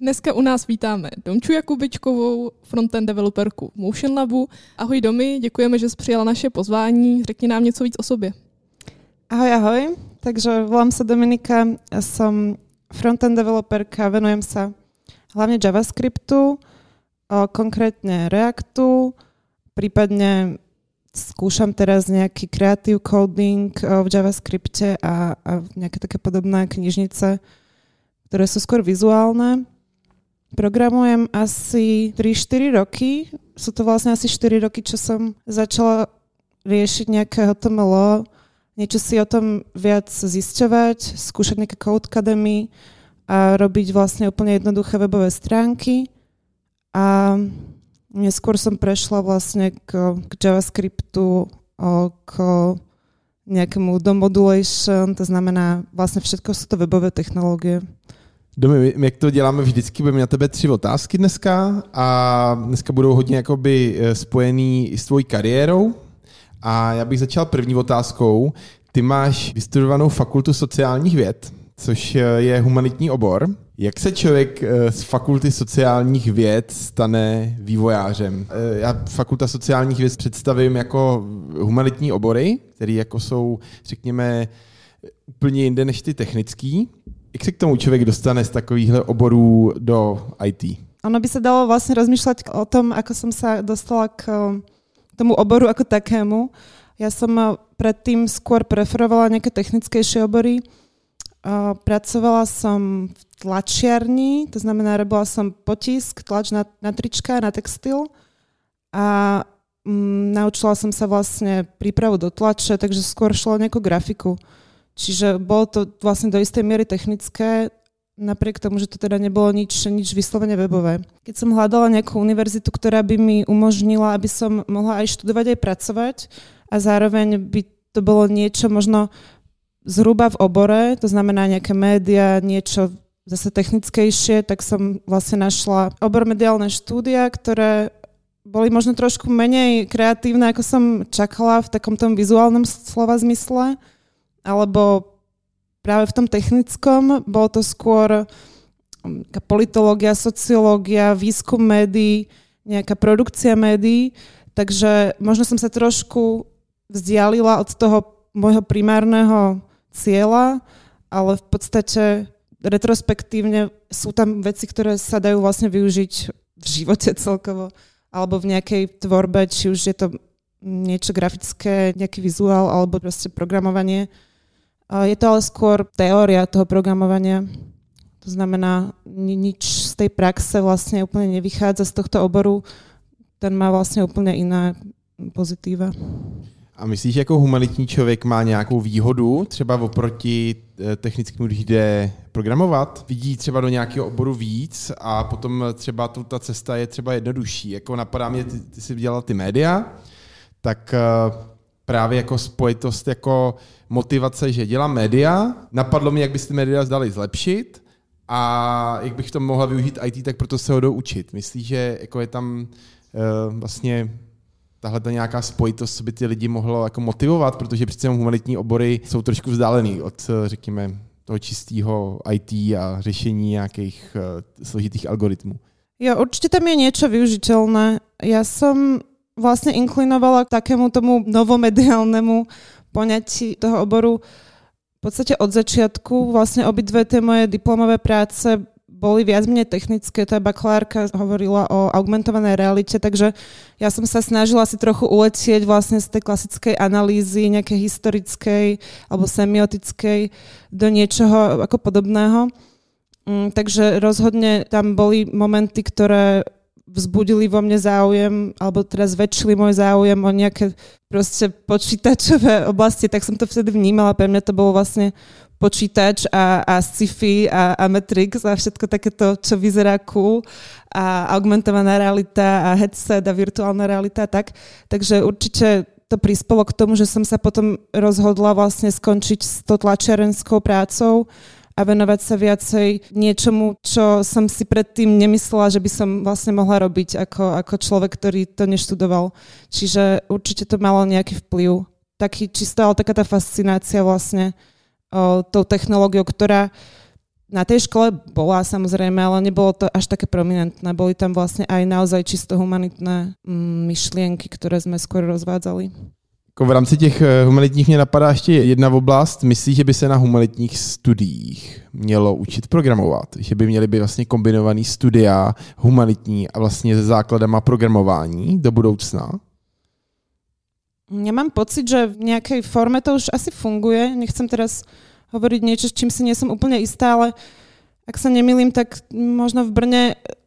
Dneska u nás vítáme Domču Jakubičkovou, frontend developerku Motion Labu. Ahoj Domy, děkujeme, že jsi přijala naše pozvání. Řekni nám něco víc o sobě. Ahoj, ahoj. Takže volám sa Dominika, som frontend developerka, venujem sa hlavne JavaScriptu, konkrétne Reactu, prípadne skúšam teraz nejaký creative coding v JavaScripte a, a nejaké také podobné knižnice, ktoré sú skôr vizuálne. Programujem asi 3-4 roky. Sú to vlastne asi 4 roky, čo som začala riešiť nejaké HTML, niečo si o tom viac zisťovať, skúšať nejaké Code a robiť vlastne úplne jednoduché webové stránky. A neskôr som prešla vlastne k, k JavaScriptu, k nejakému domodulation, to znamená vlastne všetko sú to webové technológie. Domy, jak to děláme vždycky, budeme na tebe tři otázky dneska a dneska budou hodně jakoby eh, spojený s tvojí kariérou. A já bych začal první otázkou. Ty máš vystudovanou fakultu sociálních věd, což eh, je humanitní obor. Jak se člověk eh, z fakulty sociálních věd stane vývojářem? Já fakulta sociálních věd představím jako humanitní obory, které jako jsou, řekněme, úplně jinde než ty technický. Jak se k tomu člověk dostane z takovýchhle oborů do IT? Ono by sa dalo vlastne rozmýšľať o tom, ako som sa dostala k um, tomu oboru ako takému. Ja som uh, predtým skôr preferovala nejaké technickejšie obory. Uh, pracovala som v tlačiarni, to znamená, robila som potisk, tlač na, na trička, na textil a um, naučila som sa vlastne prípravu do tlače, takže skôr šlo nejakú grafiku. Čiže bolo to vlastne do istej miery technické, napriek tomu, že to teda nebolo nič, nič vyslovene webové. Keď som hľadala nejakú univerzitu, ktorá by mi umožnila, aby som mohla aj študovať, aj pracovať a zároveň by to bolo niečo možno zhruba v obore, to znamená nejaké média, niečo zase technickejšie, tak som vlastne našla obor mediálne štúdia, ktoré boli možno trošku menej kreatívne, ako som čakala v takom tom vizuálnom slova zmysle alebo práve v tom technickom, bolo to skôr um, politológia, sociológia, výskum médií, nejaká produkcia médií, takže možno som sa trošku vzdialila od toho môjho primárneho cieľa, ale v podstate retrospektívne sú tam veci, ktoré sa dajú vlastne využiť v živote celkovo, alebo v nejakej tvorbe, či už je to niečo grafické, nejaký vizuál, alebo proste programovanie je to ale skôr teória toho programovania. To znamená, nič z tej praxe vlastne úplne nevychádza z tohto oboru. Ten má vlastne úplne iné pozitíva. A myslíš, jako humanitní člověk má nějakou výhodu, třeba oproti e, technickému, když jde programovat? Vidí třeba do nějakého oboru víc a potom třeba ta cesta je třeba jednodušší. Jako napadá mě, ty, ty jsi dělal ty média, tak e, právě jako spojitost jako motivace, že dělám média, napadlo mi, jak by ty média zdali zlepšit a jak bych to mohla využít IT, tak proto se ho jdou učit. Myslíš, že jako je tam uh, vlastně tahle ta nějaká spojitost, co by ty lidi mohlo jako motivovat, protože přece humanitní obory jsou trošku vzdálený od, eh, řekněme, toho čistého IT a řešení nějakých uh, složitých algoritmů. Jo, určite tam je niečo využiteľné. Ja som vlastne inklinovala k takému tomu novomediálnemu poňatí toho oboru v podstate od začiatku. Vlastne obidve tie moje diplomové práce boli viac menej technické. Tá bakalárka hovorila o augmentovanej realite, takže ja som sa snažila si trochu uletieť vlastne z tej klasickej analýzy, nejakej historickej alebo semiotickej do niečoho ako podobného. Mm, takže rozhodne tam boli momenty, ktoré vzbudili vo mne záujem, alebo teraz zväčšili môj záujem o nejaké proste počítačové oblasti, tak som to vtedy vnímala. Pre mňa to bolo vlastne počítač a, a sci-fi a, a Matrix a všetko takéto, čo vyzerá cool a augmentovaná realita a headset a virtuálna realita tak. Takže určite to prispelo k tomu, že som sa potom rozhodla vlastne skončiť s tou tlačiarenskou prácou a venovať sa viacej niečomu, čo som si predtým nemyslela, že by som vlastne mohla robiť ako, ako človek, ktorý to neštudoval. Čiže určite to malo nejaký vplyv. Taký čisto, ale taká tá fascinácia vlastne o, tou technológiou, ktorá na tej škole bola samozrejme, ale nebolo to až také prominentné. Boli tam vlastne aj naozaj čisto humanitné mm, myšlienky, ktoré sme skôr rozvádzali. Jako v rámci těch eh, humanitních mě napadá ještě jedna oblast. Myslíš, že by se na humanitních studiích mělo učit programovat? Že by měly být vlastně kombinovaný studia humanitní a vlastně se základama programování do budoucna? Ja mám pocit, že v nejakej forme to už asi funguje. Nechcem teraz hovoriť niečo, s čím si nie som úplne istá, ale ak sa nemýlim, tak možno v Brne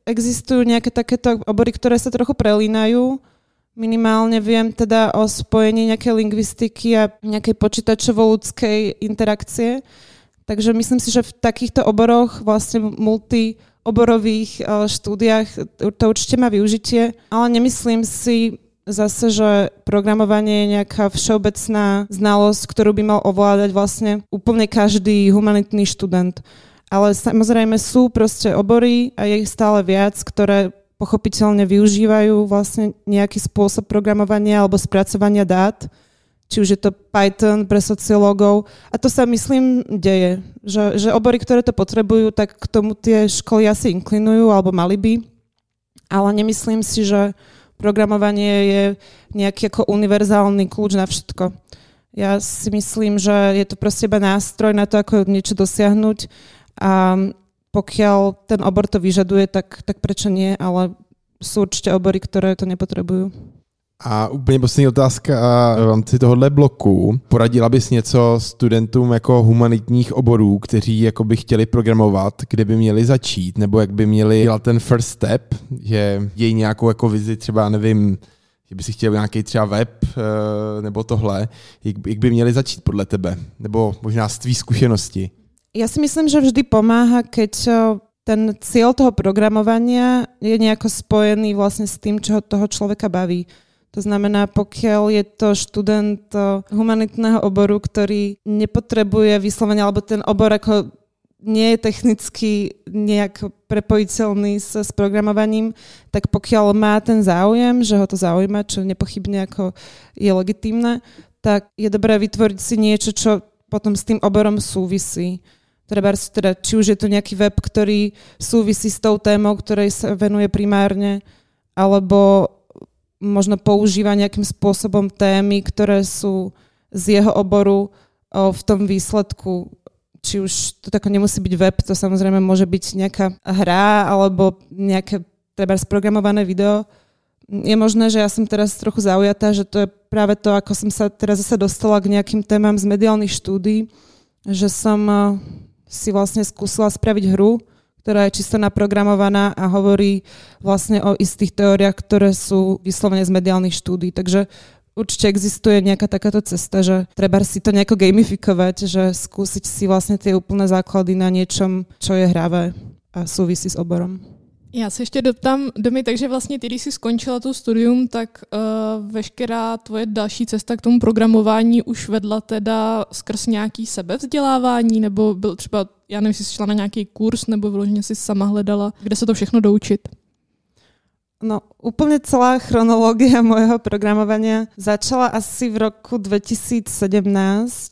existujú nejaké takéto obory, ktoré sa trochu prelínajú. Minimálne viem teda o spojení nejakej lingvistiky a nejakej počítačovo-ľudskej interakcie. Takže myslím si, že v takýchto oboroch, vlastne multioborových eh, štúdiách to určite má využitie, ale nemyslím si, zase, že programovanie je nejaká všeobecná znalosť, ktorú by mal ovládať vlastne úplne každý humanitný študent. Ale samozrejme sú proste obory a je ich stále viac, ktoré pochopiteľne využívajú vlastne nejaký spôsob programovania alebo spracovania dát, či už je to Python pre sociológov. A to sa myslím deje, že, že obory, ktoré to potrebujú, tak k tomu tie školy asi inklinujú alebo mali by. Ale nemyslím si, že programovanie je nejaký ako univerzálny kľúč na všetko. Ja si myslím, že je to proste iba nástroj na to, ako niečo dosiahnuť a pokiaľ ten obor to vyžaduje, tak, tak prečo nie, ale sú určite obory, ktoré to nepotrebujú. A úplně poslední otázka v rámci tohohle bloku. Poradila bys něco studentům jako humanitních oborů, kteří jako by chtěli programovat, kde by měli začít, nebo jak by měli dělat ten first step, že její nějakou jako vizi třeba, nevím, že by si chtěl nějaký třeba web eh, nebo tohle, jak by měli začít podle tebe, nebo možná z tvý zkušenosti? Ja si myslím, že vždy pomáha, keď eh, ten cieľ toho programovania je nejako spojený vlastne s tým, čo toho človeka baví. To znamená, pokiaľ je to študent eh, humanitného oboru, ktorý nepotrebuje vyslovene, alebo ten obor ako nie je technicky nejak prepojiteľný s, s programovaním, tak pokiaľ má ten záujem, že ho to zaujíma, čo nepochybne ako je legitímne, tak je dobré vytvoriť si niečo, čo potom s tým oborom súvisí. Treba teda, či už je to nejaký web, ktorý súvisí s tou témou, ktorej sa venuje primárne, alebo možno používa nejakým spôsobom témy, ktoré sú z jeho oboru v tom výsledku. Či už to tako nemusí byť web, to samozrejme môže byť nejaká hra alebo nejaké treba sprogramované video. Je možné, že ja som teraz trochu zaujatá, že to je práve to, ako som sa teraz zase dostala k nejakým témam z mediálnych štúdí, že som si vlastne skúsila spraviť hru, ktorá je čisto naprogramovaná a hovorí vlastne o istých teóriách, ktoré sú vyslovene z mediálnych štúdí. Takže určite existuje nejaká takáto cesta, že treba si to nejako gamifikovať, že skúsiť si vlastne tie úplné základy na niečom, čo je hravé a súvisí s oborom. Já se ještě doptám, Domy, takže vlastně ty, když jsi skončila to studium, tak uh, veškerá tvoje další cesta k tomu programování už vedla teda skrz nějaký sebevzdělávání, nebo byl třeba, já nevím, jsi šla na nějaký kurz, nebo vyloženě si sama hledala, kde se to všechno doučit? No, úplne celá chronológia môjho programovania začala asi v roku 2017.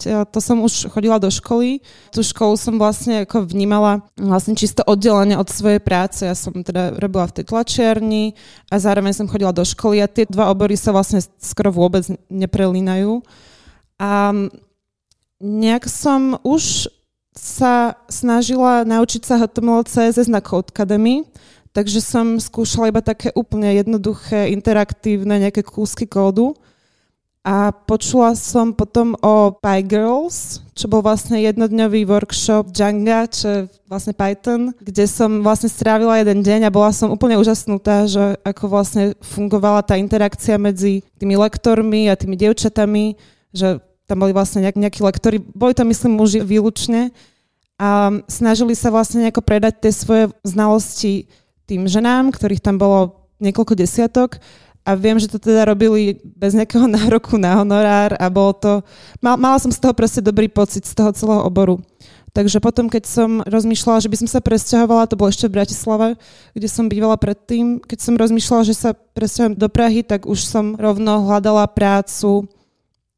To som už chodila do školy. Tú školu som vlastne ako vnímala vlastne čisto oddelenie od svojej práce. Ja som teda robila v tej tlačiarni a zároveň som chodila do školy a tie dva obory sa vlastne skoro vôbec neprelínajú. A nejak som už sa snažila naučiť sa HTML CSS na Codecademy, takže som skúšala iba také úplne jednoduché, interaktívne nejaké kúsky kódu. A počula som potom o PyGirls, čo bol vlastne jednodňový workshop Django, čo je vlastne Python, kde som vlastne strávila jeden deň a bola som úplne úžasnutá, že ako vlastne fungovala tá interakcia medzi tými lektormi a tými dievčatami, že tam boli vlastne nejak, nejakí lektori, boli to myslím muži výlučne a snažili sa vlastne nejako predať tie svoje znalosti tým ženám, ktorých tam bolo niekoľko desiatok a viem, že to teda robili bez nejakého nároku na honorár a bolo to, mal, mala som z toho proste dobrý pocit z toho celého oboru. Takže potom, keď som rozmýšľala, že by som sa presťahovala, to bolo ešte v Bratislave, kde som bývala predtým, keď som rozmýšľala, že sa presťahujem do Prahy, tak už som rovno hľadala prácu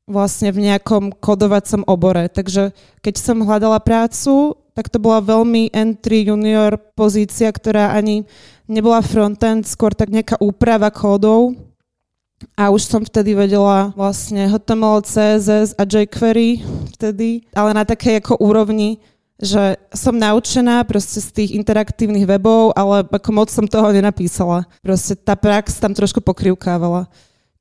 vlastne v nejakom kodovacom obore. Takže keď som hľadala prácu, tak to bola veľmi entry junior pozícia, ktorá ani nebola frontend, skôr tak nejaká úprava kódov. A už som vtedy vedela vlastne HTML, CSS a jQuery vtedy, ale na takej ako úrovni, že som naučená proste z tých interaktívnych webov, ale ako moc som toho nenapísala. Proste tá prax tam trošku pokrivkávala.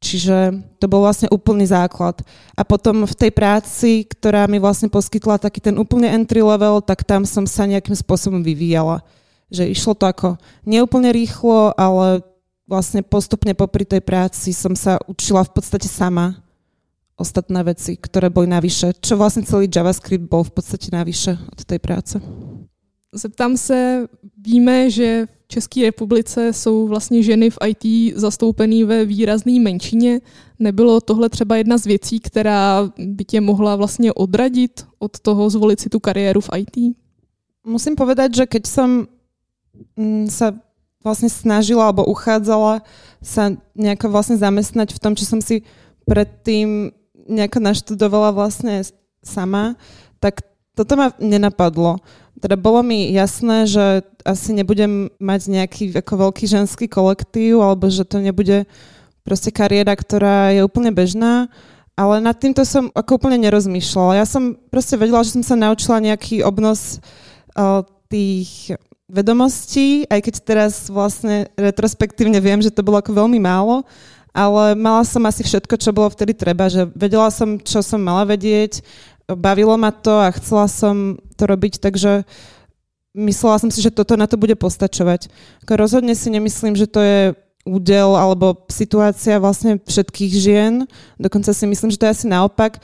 Čiže to bol vlastne úplný základ. A potom v tej práci, ktorá mi vlastne poskytla taký ten úplne entry level, tak tam som sa nejakým spôsobom vyvíjala. Že išlo to ako neúplne rýchlo, ale vlastne postupne popri tej práci som sa učila v podstate sama ostatné veci, ktoré boli navyše. Čo vlastne celý JavaScript bol v podstate navyše od tej práce. Zeptám se, víme, že v České republice jsou vlastně ženy v IT zastoupený ve výrazné menšině. Nebylo tohle třeba jedna z věcí, která by tě mohla vlastně odradit od toho zvolit si tu kariéru v IT? Musím povedať, že keď som mm, sa vlastne snažila alebo uchádzala sa nejako vlastne zamestnať v tom, čo som si predtým nejako naštudovala vlastne sama, tak toto ma nenapadlo. Teda bolo mi jasné, že asi nebudem mať nejaký ako veľký ženský kolektív, alebo že to nebude proste kariéra, ktorá je úplne bežná, ale nad týmto som ako úplne nerozmýšľala. Ja som proste vedela, že som sa naučila nejaký obnos uh, tých vedomostí, aj keď teraz vlastne retrospektívne viem, že to bolo ako veľmi málo, ale mala som asi všetko, čo bolo vtedy treba, že vedela som, čo som mala vedieť, bavilo ma to a chcela som to robiť, takže myslela som si, že toto na to bude postačovať. Rozhodne si nemyslím, že to je údel alebo situácia vlastne všetkých žien. Dokonca si myslím, že to je asi naopak.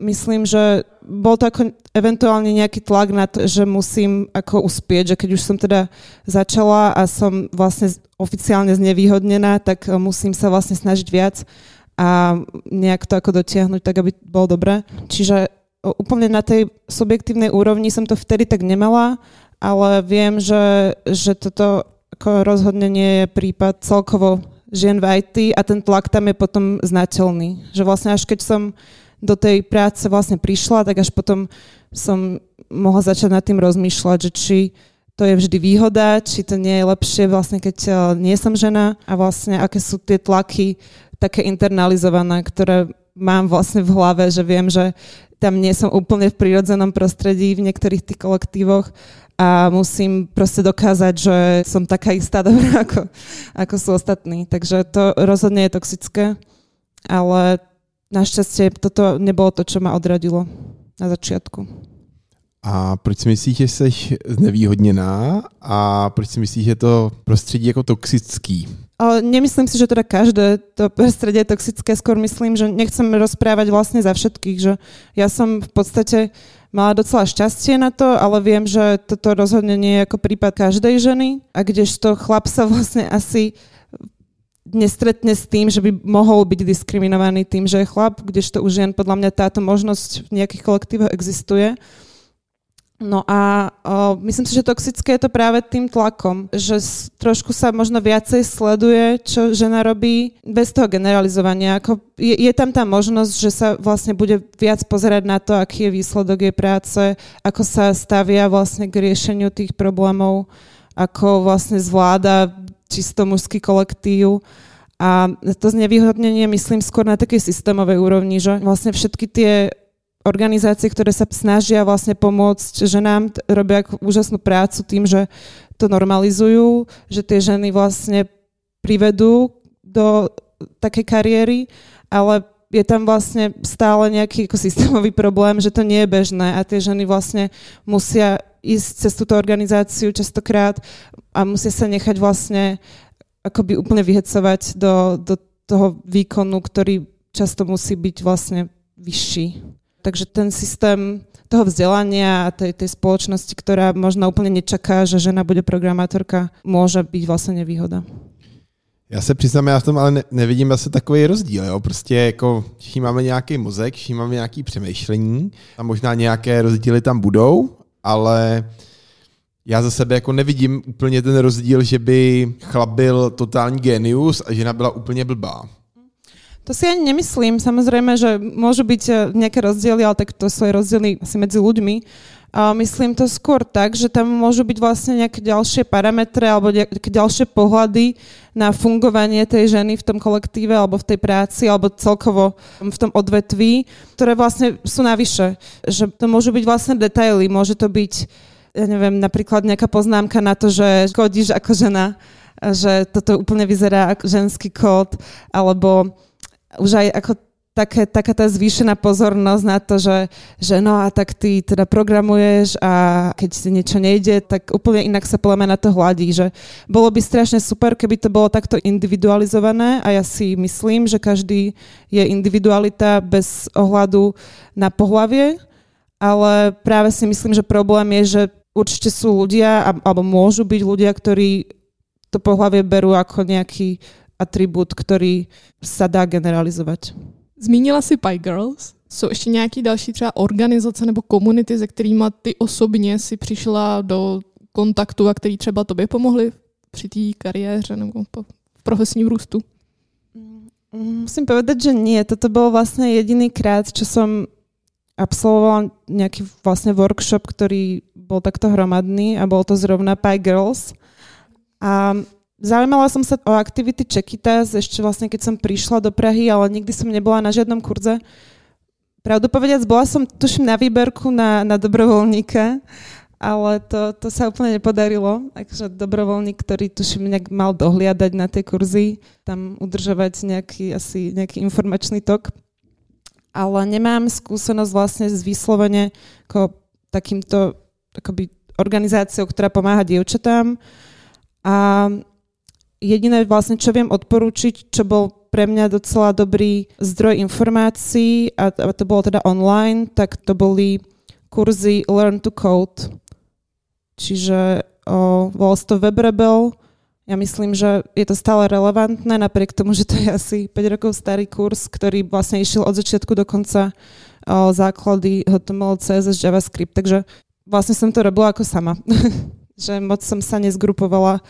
Myslím, že bol to ako eventuálne nejaký tlak na to, že musím ako uspieť, že keď už som teda začala a som vlastne oficiálne znevýhodnená, tak musím sa vlastne snažiť viac a nejak to ako dotiahnuť tak, aby bolo dobré. Čiže úplne na tej subjektívnej úrovni som to vtedy tak nemala, ale viem, že, že toto ako rozhodne nie je prípad celkovo žien v IT a ten tlak tam je potom znateľný. Že vlastne až keď som do tej práce vlastne prišla, tak až potom som mohla začať nad tým rozmýšľať, že či to je vždy výhoda, či to nie je lepšie vlastne, keď eh, nie som žena a vlastne aké sú tie tlaky také internalizované, ktoré mám vlastne v hlave, že viem, že tam nie som úplne v prírodzenom prostredí v niektorých tých kolektívoch a musím proste dokázať, že som taká istá dobrá, ako, ako sú ostatní. Takže to rozhodne je toxické, ale našťastie toto nebolo to, čo ma odradilo na začiatku. A proč si myslíš, že jsi znevýhodněná a proč si myslíš, že to prostředí jako toxický? Ale nemyslím si, že teda každé to prostredie je toxické, skôr myslím, že nechcem rozprávať vlastne za všetkých, že ja som v podstate mala docela šťastie na to, ale viem, že toto rozhodne nie je ako prípad každej ženy a kdežto chlap sa vlastne asi nestretne s tým, že by mohol byť diskriminovaný tým, že je chlap, kdežto už žien podľa mňa táto možnosť v nejakých kolektívoch existuje. No a o, myslím si, že toxické je to práve tým tlakom, že s, trošku sa možno viacej sleduje, čo žena robí bez toho generalizovania. Ako je, je tam tá možnosť, že sa vlastne bude viac pozerať na to, aký je výsledok jej práce, ako sa stavia vlastne k riešeniu tých problémov, ako vlastne zvláda čisto mužský kolektív. A to znevýhodnenie myslím skôr na takej systémovej úrovni, že vlastne všetky tie organizácie, ktoré sa snažia vlastne pomôcť ženám, robia úžasnú prácu tým, že to normalizujú, že tie ženy vlastne privedú do takej kariéry, ale je tam vlastne stále nejaký ako systémový problém, že to nie je bežné a tie ženy vlastne musia ísť cez túto organizáciu častokrát a musia sa nechať vlastne akoby úplne vyhecovať do, do toho výkonu, ktorý často musí byť vlastne vyšší. Takže ten systém toho vzdelania a tej, tej spoločnosti, ktorá možno úplne nečaká, že žena bude programátorka, môže byť vlastne nevýhoda. Já se přiznám, já v tom ale ne, nevidím asi takový rozdíl. Jo? Prostě jako všichni máme nějaký mozek, všichni máme nějaké přemýšlení a možná nějaké rozdíly tam budou, ale já za sebe jako nevidím úplně ten rozdíl, že by chlap byl totální genius a žena byla úplně blbá. To si ani nemyslím. Samozrejme, že môžu byť e, nejaké rozdiely, ale tak to sú aj rozdiely asi medzi ľuďmi. A myslím to skôr tak, že tam môžu byť vlastne nejaké ďalšie parametre alebo nejaké ďalšie pohľady na fungovanie tej ženy v tom kolektíve alebo v tej práci alebo celkovo v tom odvetví, ktoré vlastne sú navyše. Že to môžu byť vlastne detaily, môže to byť ja neviem, napríklad nejaká poznámka na to, že chodíš ako žena, že toto úplne vyzerá ako ženský kód, alebo už aj ako také, taká tá zvýšená pozornosť na to, že, že no a tak ty teda programuješ a keď si niečo nejde, tak úplne inak sa podľa na to hladí, že bolo by strašne super, keby to bolo takto individualizované a ja si myslím, že každý je individualita bez ohľadu na pohlavie, ale práve si myslím, že problém je, že určite sú ľudia, alebo môžu byť ľudia, ktorí to pohlavie berú ako nejaký atribút, ktorý sa dá generalizovať. Zmínila si Pie Girls. Jsou ještě nějaké další třeba organizace nebo komunity, se kterými ty osobně si přišla do kontaktu a který třeba tobě pomohli při té kariéře nebo v profesním růstu? Musím povedať, že nie. Toto bol vlastne jediný krát, čo som absolvovala nejaký vlastne workshop, ktorý bol takto hromadný a bol to zrovna Pie Girls. A Zaujímala som sa o aktivity Čekitas ešte vlastne, keď som prišla do Prahy, ale nikdy som nebola na žiadnom kurze. Pravdu povediac, bola som, tuším, na výberku na, na dobrovoľníka, ale to, to sa úplne nepodarilo. Takže dobrovoľník, ktorý tuším nejak mal dohliadať na tie kurzy, tam udržovať nejaký, asi nejaký informačný tok. Ale nemám skúsenosť vlastne s vyslovene ako takýmto akoby organizáciou, ktorá pomáha dievčatám. A jediné vlastne, čo viem odporúčiť, čo bol pre mňa docela dobrý zdroj informácií a, to bolo teda online, tak to boli kurzy Learn to Code. Čiže o, volal to WebRebel. Ja myslím, že je to stále relevantné, napriek tomu, že to je asi 5 rokov starý kurz, ktorý vlastne išiel od začiatku do konca o, základy HTML, CSS, JavaScript. Takže vlastne som to robila ako sama. že moc som sa nezgrupovala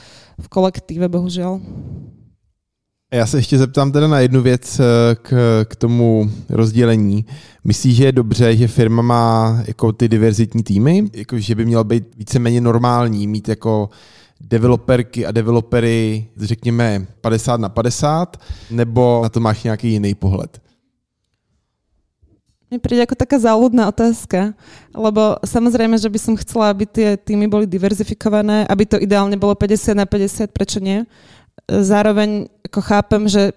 v kolektíve, bohužel. Já se ještě zeptám teda na jednu věc eh, k, k tomu rozdělení. Myslíš, že je dobře, že firma má jako ty diverzitní týmy? Jako, že by mělo být víceméně normální, mít jako developerky a developery, řekněme, 50 na 50? Nebo na to máš nějaký jiný pohled? Mi príde ako taká záľudná otázka, lebo samozrejme, že by som chcela, aby tie týmy boli diverzifikované, aby to ideálne bolo 50 na 50, prečo nie? Zároveň ako chápem, že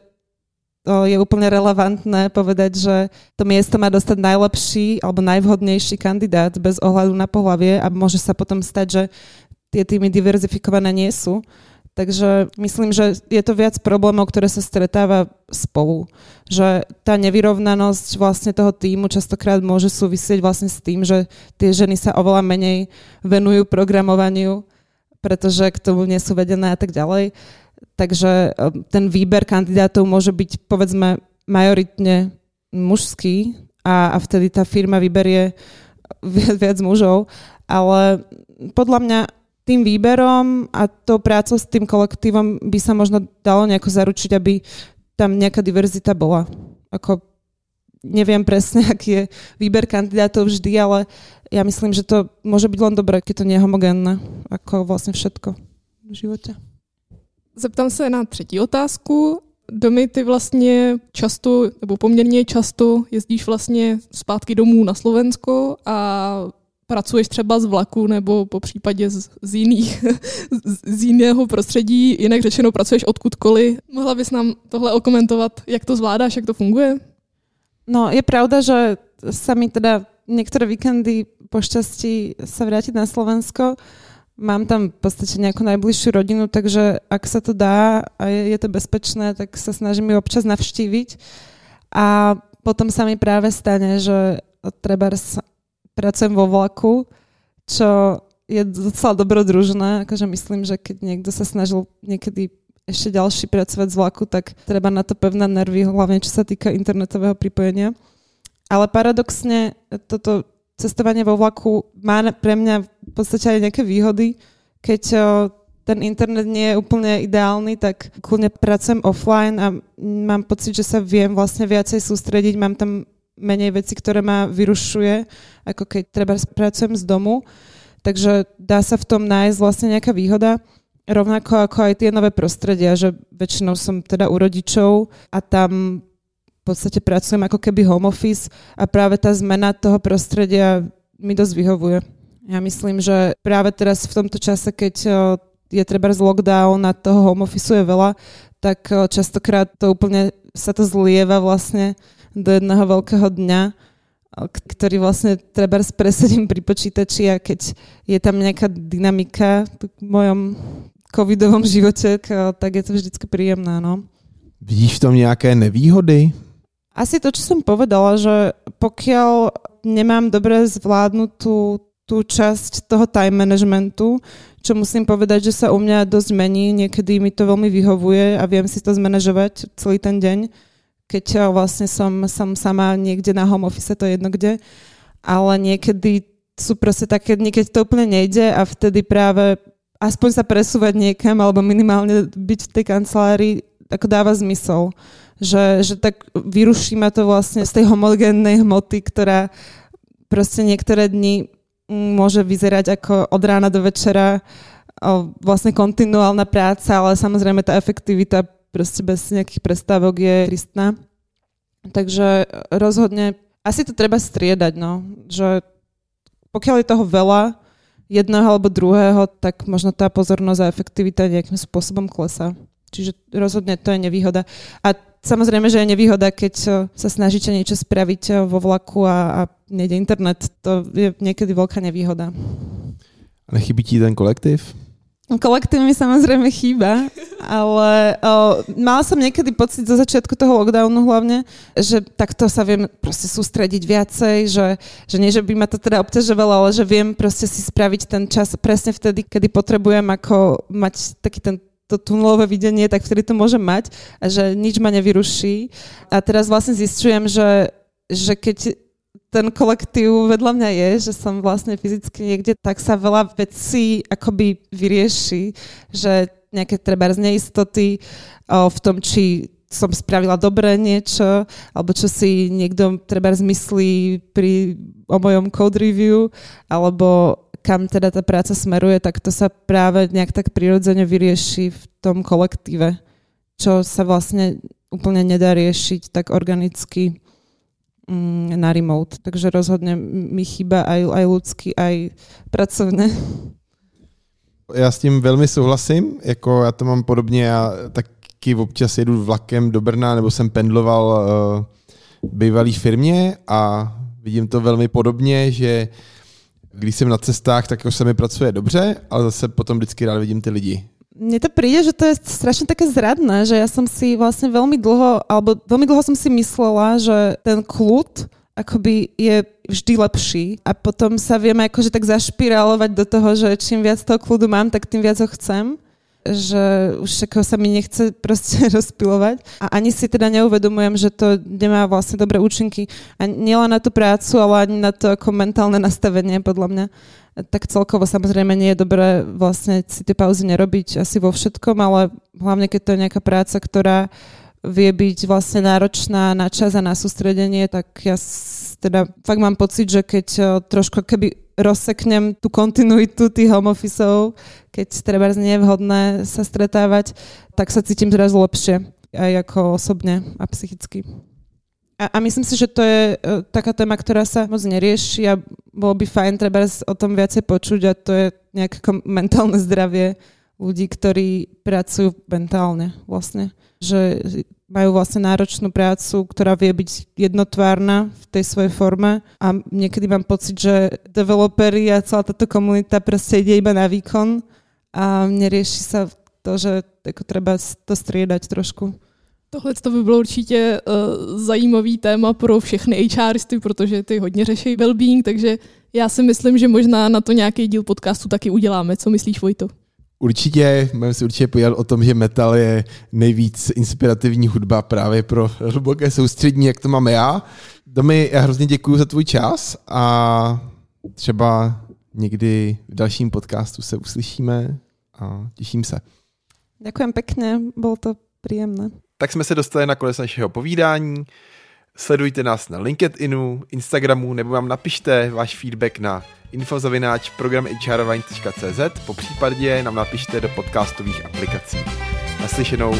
je úplne relevantné povedať, že to miesto má dostať najlepší alebo najvhodnejší kandidát bez ohľadu na pohlavie a môže sa potom stať, že tie týmy diverzifikované nie sú. Takže myslím, že je to viac problémov, ktoré sa stretáva spolu. Že tá nevyrovnanosť vlastne toho týmu častokrát môže súvisieť vlastne s tým, že tie ženy sa oveľa menej venujú programovaniu, pretože k tomu nie sú vedené a tak ďalej. Takže um, ten výber kandidátov môže byť povedzme majoritne mužský a, a vtedy tá firma vyberie viac mužov. Ale podľa mňa tým výberom a tou prácou s tým kolektívom by sa možno dalo nejako zaručiť, aby tam nejaká diverzita bola. Ako neviem presne, aký je výber kandidátov vždy, ale ja myslím, že to môže byť len dobré, keď to nie je homogénne, ako vlastne všetko v živote. Zeptám se na třetí otázku. Domy, ty vlastně často, nebo poměrně často jezdíš vlastně zpátky domů na Slovensko a pracuješ třeba z vlaku nebo po případě z, z, jiných, z jiného prostředí, jinak řečeno pracuješ odkudkoliv. Mohla bys nám tohle okomentovat, jak to zvládáš, jak to funguje? No, je pravda, že sa mi teda niektoré víkendy po šťastí sa vrátiť na Slovensko. Mám tam v podstate nejakú najbližšiu rodinu, takže ak sa to dá a je, je to bezpečné, tak sa snažím ju občas navštíviť. A potom sa mi práve stane, že treba pracujem vo vlaku, čo je docela dobrodružné. Akože myslím, že keď niekto sa snažil niekedy ešte ďalší pracovať z vlaku, tak treba na to pevné nervy, hlavne čo sa týka internetového pripojenia. Ale paradoxne toto cestovanie vo vlaku má pre mňa v podstate aj nejaké výhody. Keď ten internet nie je úplne ideálny, tak kľudne pracujem offline a mám pocit, že sa viem vlastne viacej sústrediť, mám tam menej veci, ktoré ma vyrušuje, ako keď treba pracujem z domu. Takže dá sa v tom nájsť vlastne nejaká výhoda. Rovnako ako aj tie nové prostredia, že väčšinou som teda u rodičov a tam podstate pracujem ako keby home office a práve tá zmena toho prostredia mi dosť vyhovuje. Ja myslím, že práve teraz v tomto čase, keď je treba z lockdown a toho home office je veľa, tak častokrát to úplne sa to zlieva vlastne do jedného veľkého dňa, ktorý vlastne treba presedím pri počítači a keď je tam nejaká dynamika v mojom covidovom živote, tak je to vždycky príjemné, no. Vidíš v tom nejaké nevýhody? Asi to, čo som povedala, že pokiaľ nemám dobre zvládnutú tú časť toho time managementu, čo musím povedať, že sa u mňa dosť mení, niekedy mi to veľmi vyhovuje a viem si to zmanéžovať celý ten deň, keď vlastne som, som sama niekde na home office, to je jedno kde, ale niekedy sú proste také dni, keď to úplne nejde a vtedy práve aspoň sa presúvať niekam alebo minimálne byť v tej kancelárii ako dáva zmysel že, že tak vyruší ma to vlastne z tej homogénnej hmoty, ktorá proste niektoré dni mm, môže vyzerať ako od rána do večera vlastne kontinuálna práca, ale samozrejme tá efektivita proste bez nejakých prestávok je tristná. Takže rozhodne asi to treba striedať, no, že pokiaľ je toho veľa, jedného alebo druhého, tak možno tá pozornosť a efektivita nejakým spôsobom klesá. Čiže rozhodne to je nevýhoda. A Samozrejme, že je nevýhoda, keď sa snažíte niečo spraviť vo vlaku a, a nejde internet. To je niekedy veľká nevýhoda. A nechybí ti ten kolektív? Kolektív mi samozrejme chýba, ale o, mala som niekedy pocit zo začiatku toho lockdownu hlavne, že takto sa viem proste sústrediť viacej, že, že nie, že by ma to teda obťažovalo, ale že viem proste si spraviť ten čas presne vtedy, kedy potrebujem ako mať taký ten to tunelové videnie, tak vtedy to môžem mať a že nič ma nevyruší. A teraz vlastne zistujem, že, že keď ten kolektív vedľa mňa je, že som vlastne fyzicky niekde, tak sa veľa vecí akoby vyrieši, že nejaké treba z neistoty o, v tom, či som spravila dobre niečo, alebo čo si niekto treba zmyslí pri, o mojom code review, alebo kam teda tá práca smeruje, tak to sa práve nejak tak prirodzene vyrieši v tom kolektíve, čo sa vlastne úplne nedá riešiť tak organicky na remote. Takže rozhodne mi chýba aj, aj ľudský, aj pracovné. Já s tím velmi souhlasím, jako já to mám podobně, já taky občas jedu vlakem do Brna, nebo jsem pendloval uh, bývalý firmě a vidím to velmi podobně, že když jsem na cestách, tak už se mi pracuje dobře, ale zase potom vždycky rád vidím ty lidi. Mne to príde, že to je strašne také zradné, že ja som si vlastne veľmi dlho, alebo veľmi dlho som si myslela, že ten kľud akoby je vždy lepší. A potom sa vieme akože tak zašpirálovať do toho, že čím viac toho kľudu mám, tak tým viac ho chcem že už sa mi nechce proste rozpilovať a ani si teda neuvedomujem, že to nemá vlastne dobré účinky a nielen na tú prácu, ale ani na to ako mentálne nastavenie podľa mňa. Tak celkovo samozrejme nie je dobré vlastne si tie pauzy nerobiť asi vo všetkom, ale hlavne keď to je nejaká práca, ktorá vie byť vlastne náročná na čas a na sústredenie, tak ja teda fakt mám pocit, že keď trošku keby rozseknem tú kontinuitu tých home officeov, keď treba nie je vhodné sa stretávať, tak sa cítim teraz lepšie. aj ako osobne a psychicky. A, a myslím si, že to je uh, taká téma, ktorá sa moc nerieši a bolo by fajn treba o tom viacej počuť a to je nejaké mentálne zdravie ľudí, ktorí pracujú mentálne vlastne. Že majú vlastne náročnú prácu, ktorá vie byť jednotvárna v tej svojej forme a niekedy mám pocit, že developeri a celá táto komunita proste ide iba na výkon a nerieši sa to, že ako treba to striedať trošku. Tohle to by bylo určitě uh, zajímavý téma pro všechny HRisty, protože ty hodně řeší well-being, takže já si myslím, že možná na to nějaký díl podcastu taky uděláme. Co myslíš, Vojto? Určitě, můžeme si určitě povídat o tom, že metal je nejvíc inspirativní hudba právě pro hluboké soustřední, jak to mám já. Domy, já hrozně děkuji za tvůj čas a třeba někdy v dalším podcastu se uslyšíme a těším se. Ďakujem pekne, bolo to príjemné. Tak jsme se dostali na konec našeho povídání. Sledujte nás na LinkedInu, Instagramu nebo vám napište váš feedback na infozavináč programhrvine.cz po případě nám napište do podcastových aplikací. Naslyšenou